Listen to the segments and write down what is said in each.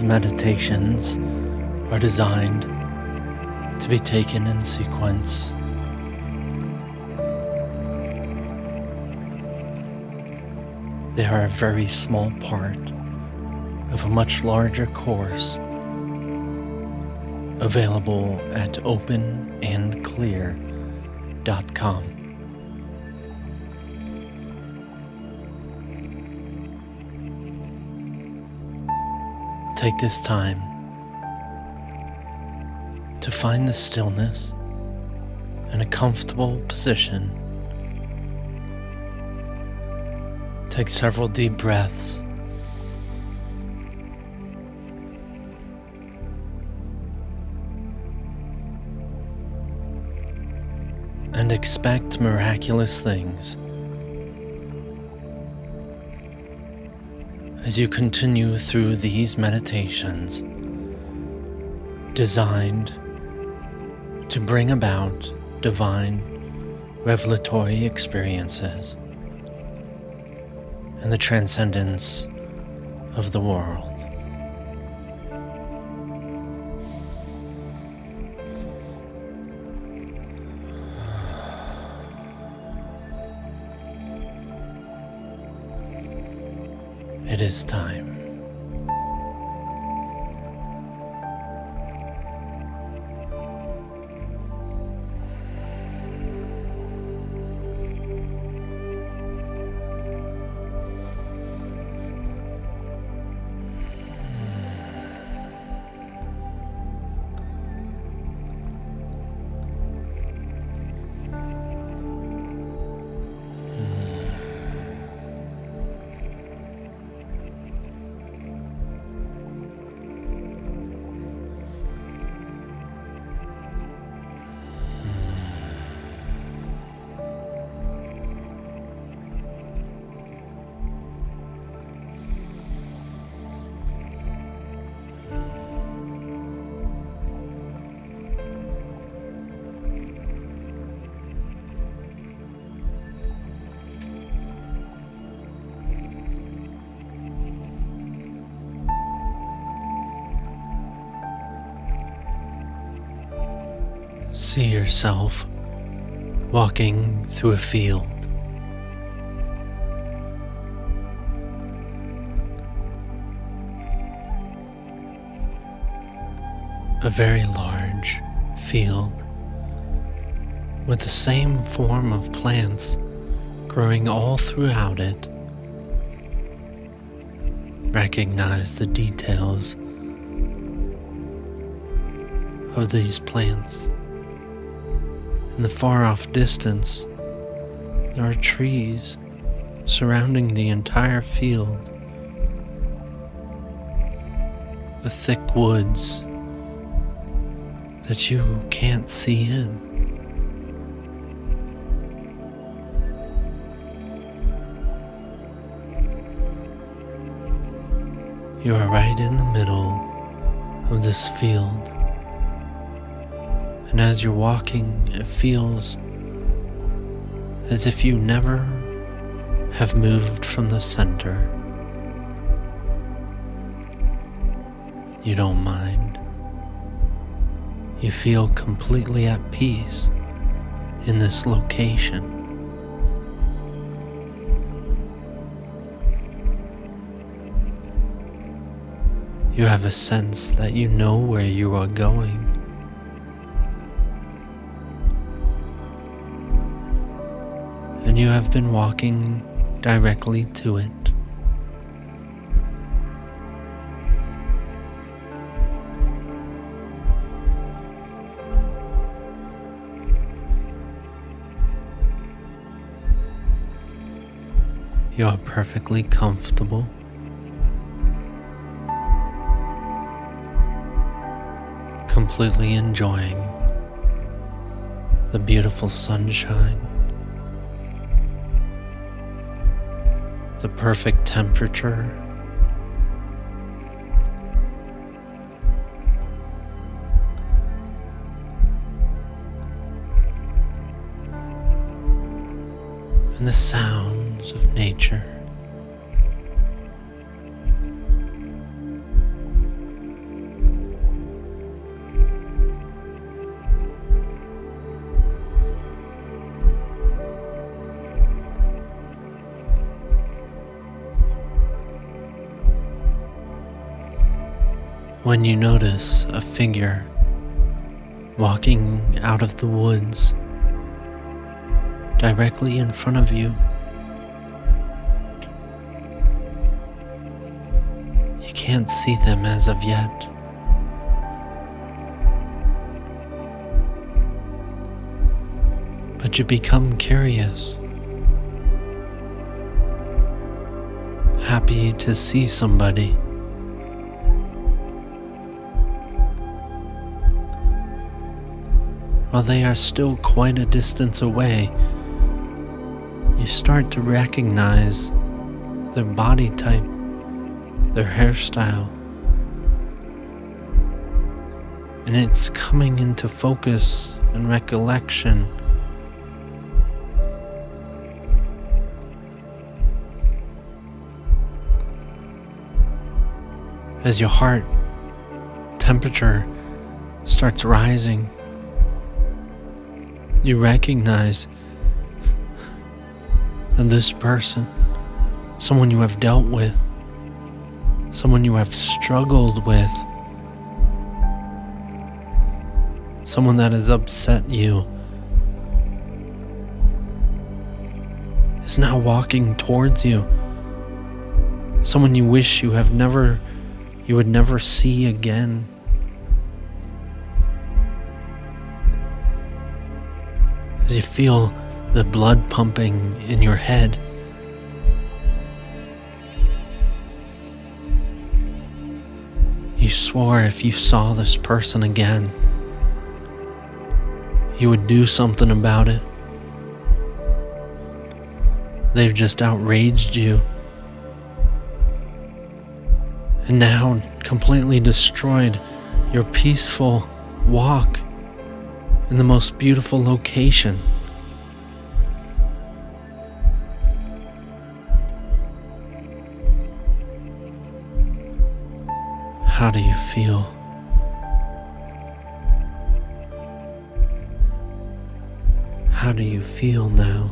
These meditations are designed to be taken in sequence. They are a very small part of a much larger course available at openandclear.com. Take this time to find the stillness and a comfortable position. Take several deep breaths. And expect miraculous things. As you continue through these meditations designed to bring about divine revelatory experiences and the transcendence of the world. See yourself walking through a field. A very large field with the same form of plants growing all throughout it. Recognize the details of these plants. In the far off distance, there are trees surrounding the entire field with thick woods that you can't see in. You are right in the middle of this field. And as you're walking, it feels as if you never have moved from the center. You don't mind. You feel completely at peace in this location. You have a sense that you know where you are going. You have been walking directly to it. You are perfectly comfortable. Completely enjoying the beautiful sunshine, the perfect temperature. And the sounds of nature. When you notice a figure walking out of the woods directly in front of you. You can't see them as of yet. But you become curious. Happy to see somebody. While they are still quite a distance away, you start to recognize their body type, their hairstyle, and it's coming into focus and recollection. As your heart temperature starts rising, you recognize that this person, someone you have dealt with, someone you have struggled with, someone that has upset you, is now walking towards you. Someone you wish you have never, you would never see again. As you feel the blood pumping in your head. You swore if you saw this person again, you would do something about it. They've just outraged you. And now completely destroyed your peaceful walk in the most beautiful location. How do you feel? How do you feel now?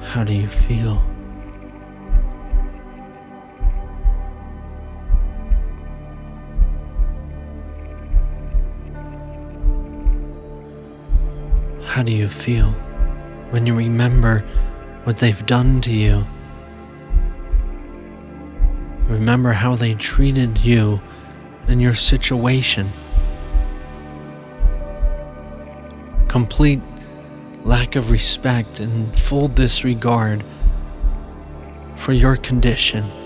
How do you feel? How do you feel when you remember what they've done to you? Remember how they treated you and your situation. Complete lack of respect and full disregard for your condition.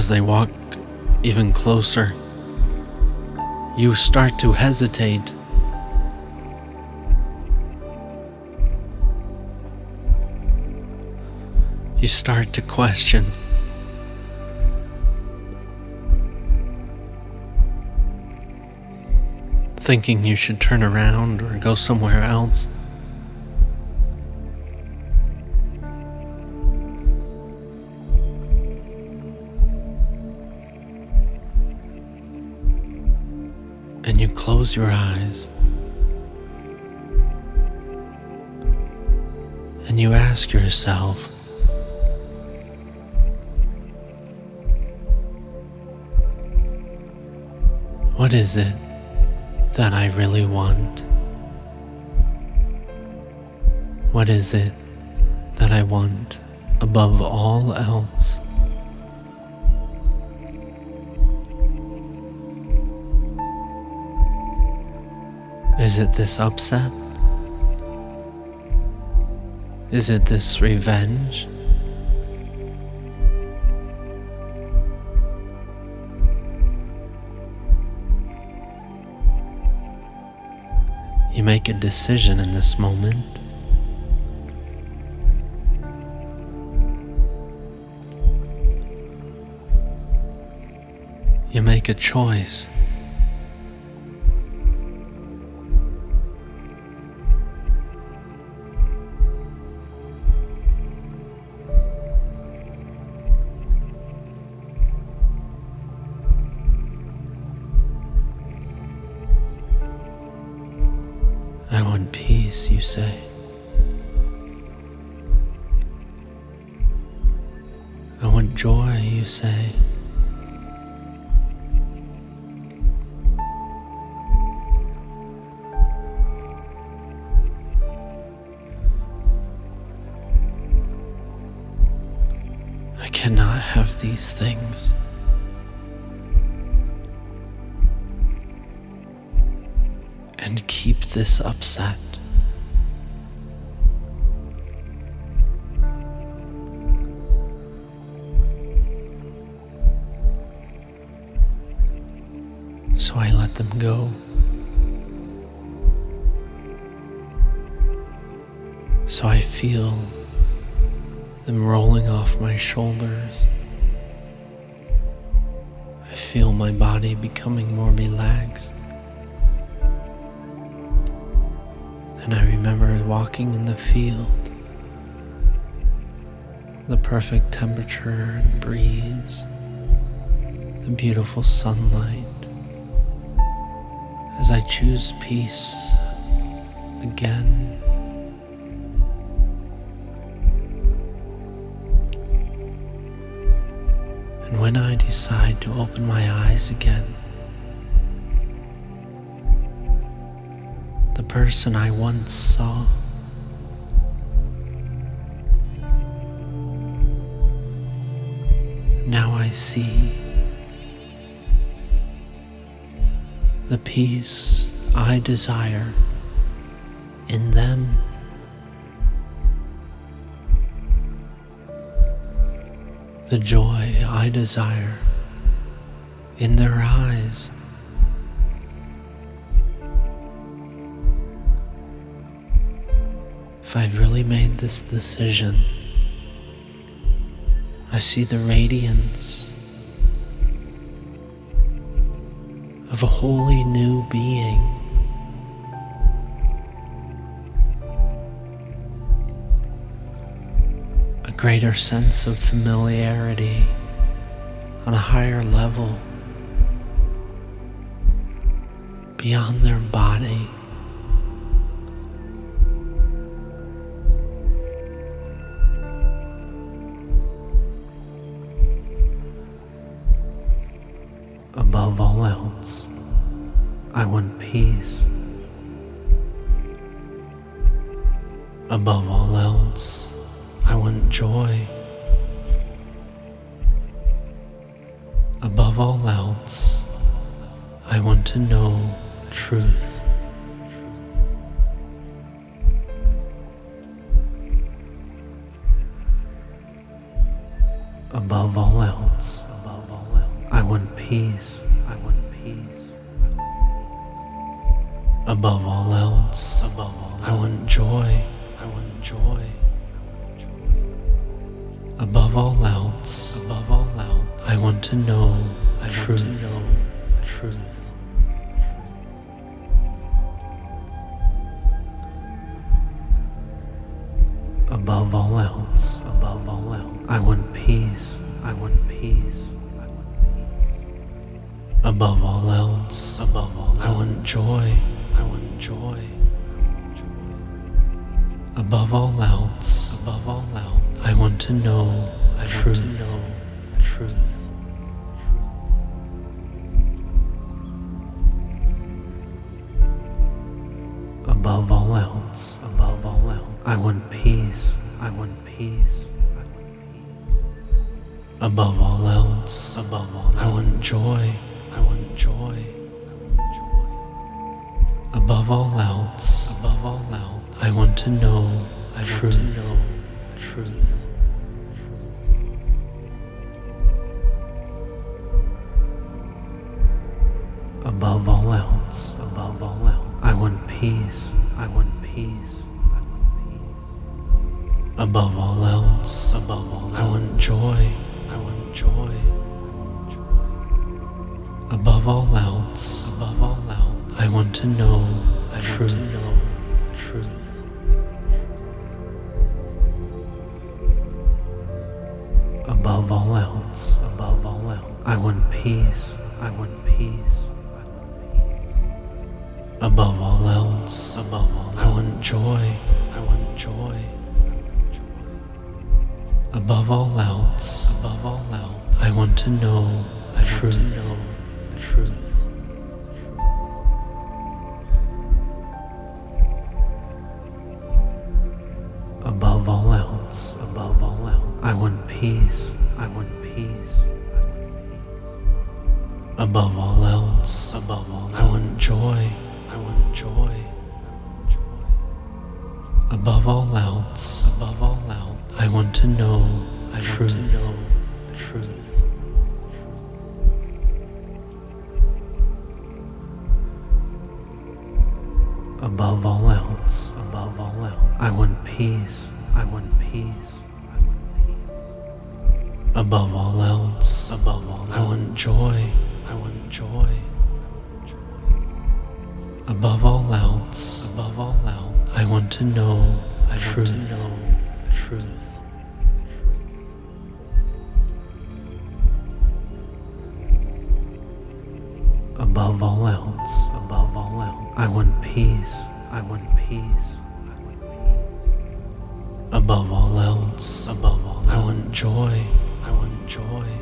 As they walk even closer, you start to hesitate. You start to question. Thinking you should turn around or go somewhere else. Close your eyes and you ask yourself, What is it that I really want? What is it that I want above all else? Is it this upset? Is it this revenge? You make a decision in this moment. You make a choice. You say. I want joy, you say. I cannot have these things. And keep this upset. Them go. So I feel them rolling off my shoulders. I feel my body becoming more relaxed. And I remember walking in the field, the perfect temperature and breeze, the beautiful sunlight. I choose peace again. And when I decide to open my eyes again, the person I once saw now I see the peace I desire in them. The joy I desire in their eyes. If I've really made this decision, I see the radiance of a wholly new being. A greater sense of familiarity on a higher level beyond their body. Above all else, I want peace. Above all else, I want joy. Above all else, I want to know truth. Above all else. I want peace. Above all else, above all I want joy. I want joy. Above all else, above all else, I want to know I truth. Want to know truth. Above all else, above all else, I want peace. I want peace. I want peace. Above all else, above all else, I want joy. I want joy. Above all else, above all else, I want to know I truth. Want to know truth. Above all else, above all else, I want peace. I want peace. I want peace. Above all else, above all, I want joy. I want joy. Above all else, above all else, I want to know I truth. Want to know truth. Above all else, above all else, I want peace. I want peace. I want peace. Above all else, above all, else, I want joy. I want joy. Above all else, above all else, I want to know I truth. Want to know truth. Above all else, above all else, I want peace. I want peace. I want peace. Above all else, above all, I want joy. I want joy. Above all else, above all else, I want to know I truth. Want to know truth. Above all else, above all, I want joy. I want joy. Above all else, above all else, I want to know I truth. Want to know truth. Above all else, above all else, I want peace. I want peace. Above all else, above all, I want joy. I want joy. Above all else, above all else, I want to know I truth. Want to know the truth. Above all else, above all else, I want peace. I want peace. Above all else, above all, I want joy. I want joy.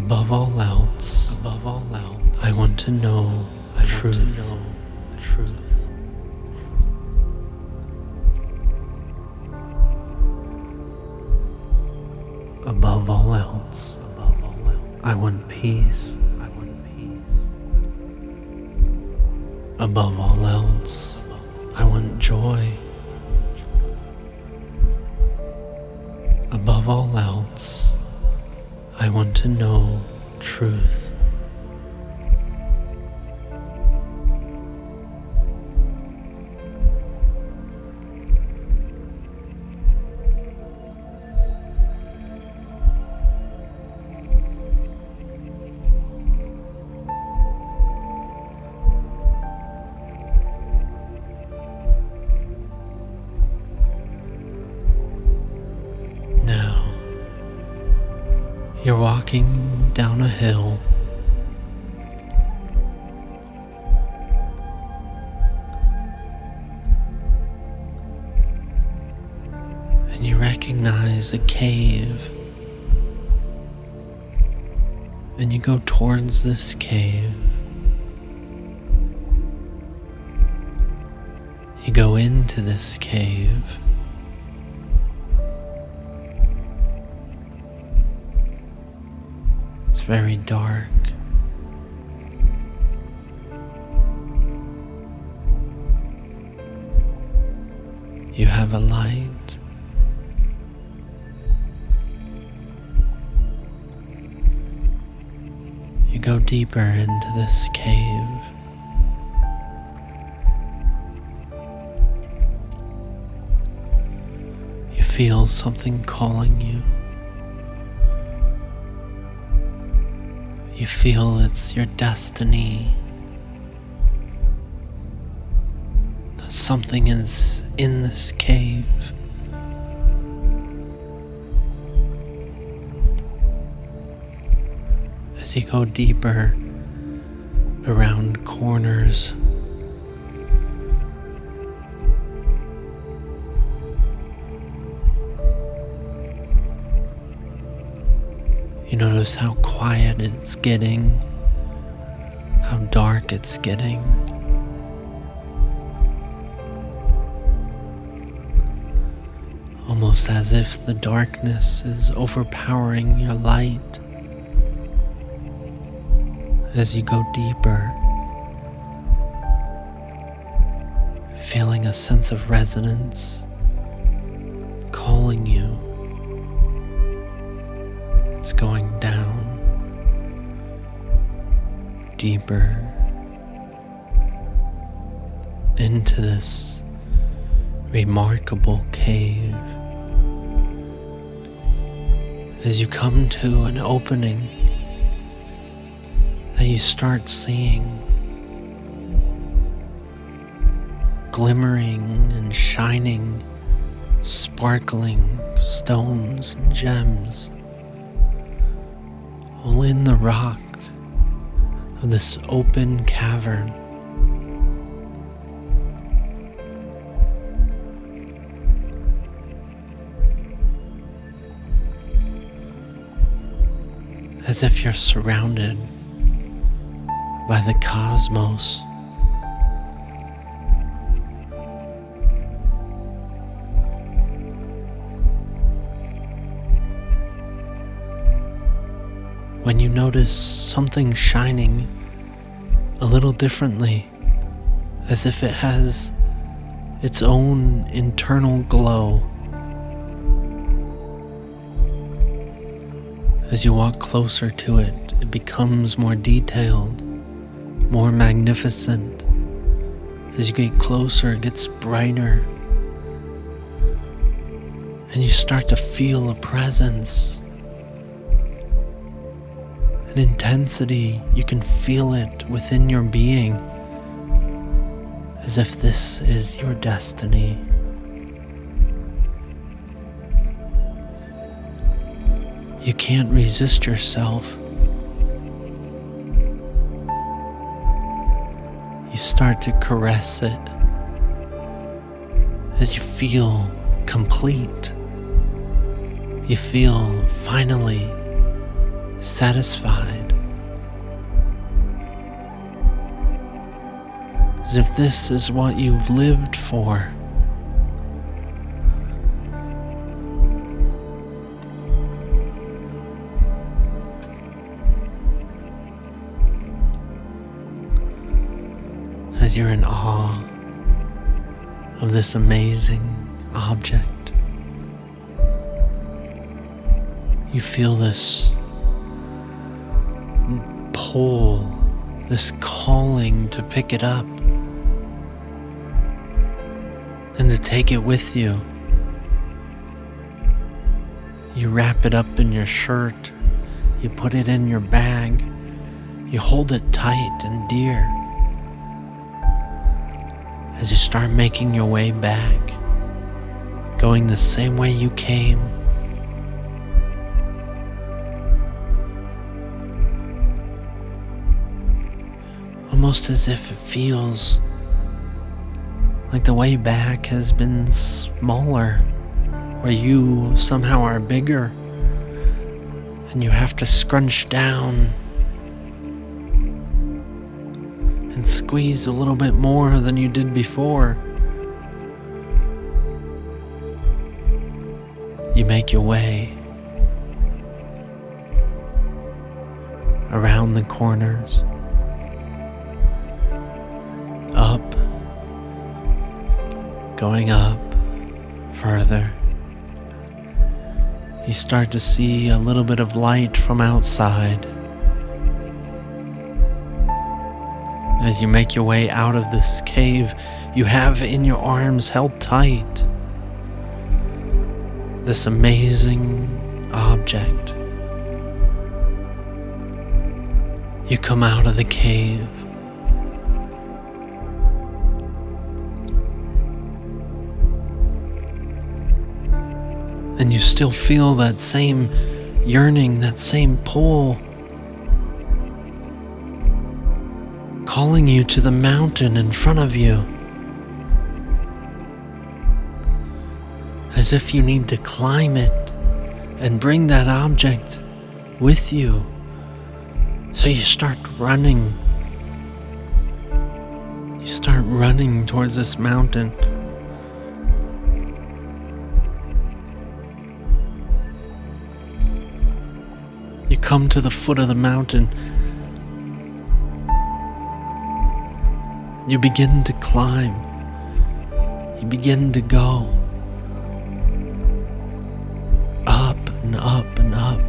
Above all else, above all else. I want to know the truth. Want to know truth. Above all else, above all else, I want peace. I want peace. Above all else, You're walking down a hill. And you recognize a cave. And you go towards this cave. You go into this cave. Very dark. You have a light. You go deeper into this cave. You feel something calling you. You feel it's your destiny. Something is in this cave. As you go deeper around corners. You notice how quiet it's getting, how dark it's getting. Almost as if the darkness is overpowering your light as you go deeper, feeling a sense of resonance calling you deeper into this remarkable cave. As you come to an opening that you start seeing glimmering and shining, sparkling stones and gems all in the rock of this open cavern. As if you're surrounded by the cosmos. When you notice something shining a little differently, as if it has its own internal glow. As you walk closer to it, it becomes more detailed, more magnificent. As you get closer, it gets brighter. And you start to feel a presence an intensity. You can feel it within your being as if this is your destiny. You can't resist yourself. You start to caress it as you feel complete. You feel finally satisfied. As if this is what you've lived for. As you're in awe of this amazing object, you feel this pull, this calling to pick it up and to take it with you. You wrap it up in your shirt, you put it in your bag, you hold it tight and dear. As you start making your way back, going the same way you came almost as if it feels like the way back has been smaller, where you somehow are bigger and you have to scrunch down and squeeze a little bit more than you did before. You make your way around the corners. Going up further, you start to see a little bit of light from outside. As you make your way out of this cave, you have in your arms held tight this amazing object. You come out of the cave and you still feel that same yearning, that same pull, calling you to the mountain in front of you. As if you need to climb it and bring that object with you. So you start running. You start running towards this mountain. Come to the foot of the mountain. You begin to climb. You begin to go. Up and up and up.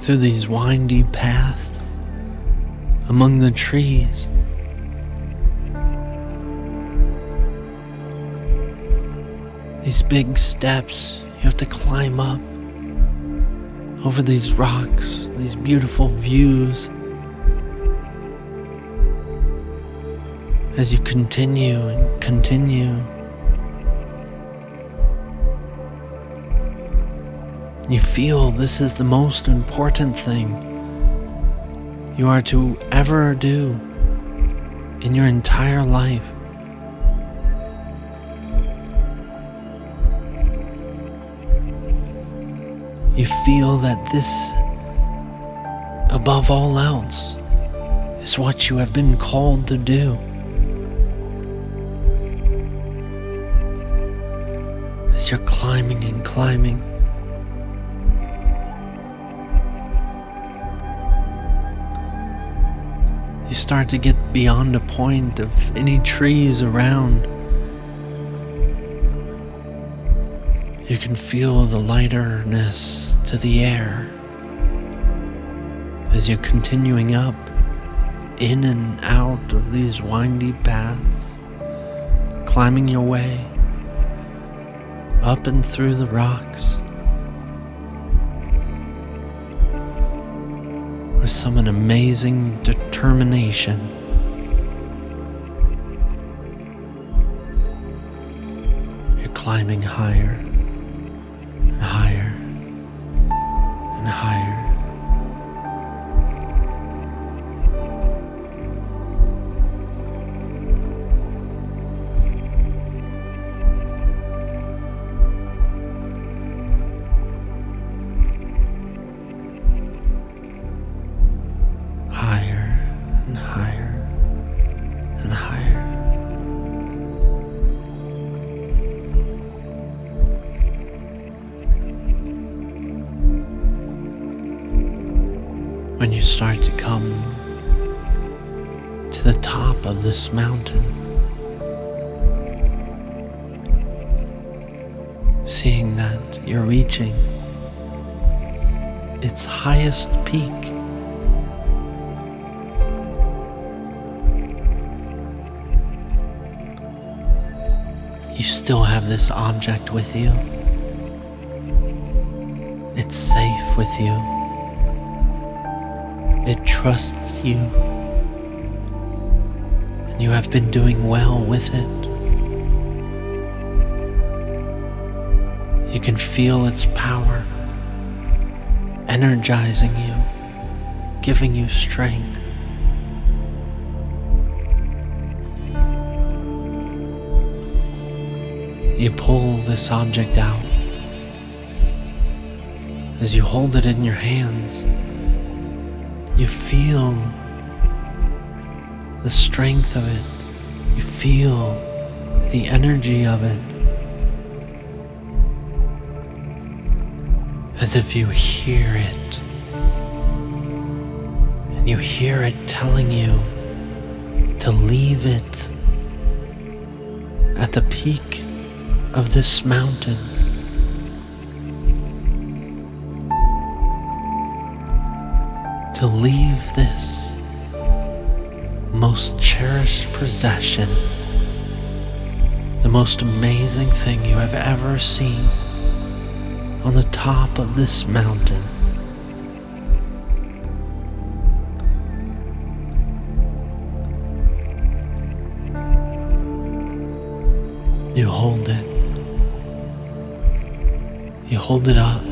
Through these windy paths among the trees. These big steps you have to climb up over these rocks, these beautiful views. As you continue and continue, You feel this is the most important thing you are to ever do in your entire life. You feel that this, above all else, is what you have been called to do. As you're climbing and climbing, you start to get beyond a point of any trees around. You can feel the lighterness to the air as you're continuing up in and out of these windy paths, climbing your way up and through the rocks. With some an amazing determination. You're climbing higher When you start to come to the top of this mountain, seeing that you're reaching its highest peak. You still have this object with you. It's safe with you. It trusts you. And you have been doing well with it. You can feel its power energizing you, giving you strength. You pull this object out. As you hold it in your hands, you feel the strength of it. You feel the energy of it. As if you hear it. And you hear it telling you to leave it at the peak of this mountain. To leave this most cherished possession, the most amazing thing you have ever seen on the top of this mountain. You hold it. You hold it up.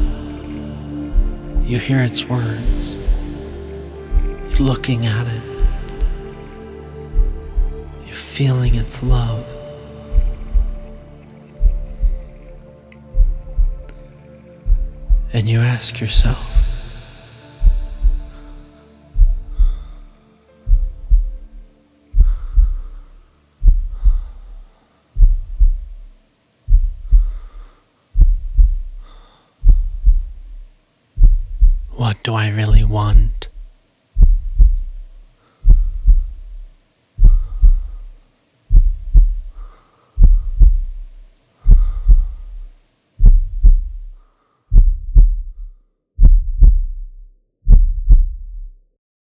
You hear its words. Looking at it. You're feeling its love. And you ask yourself,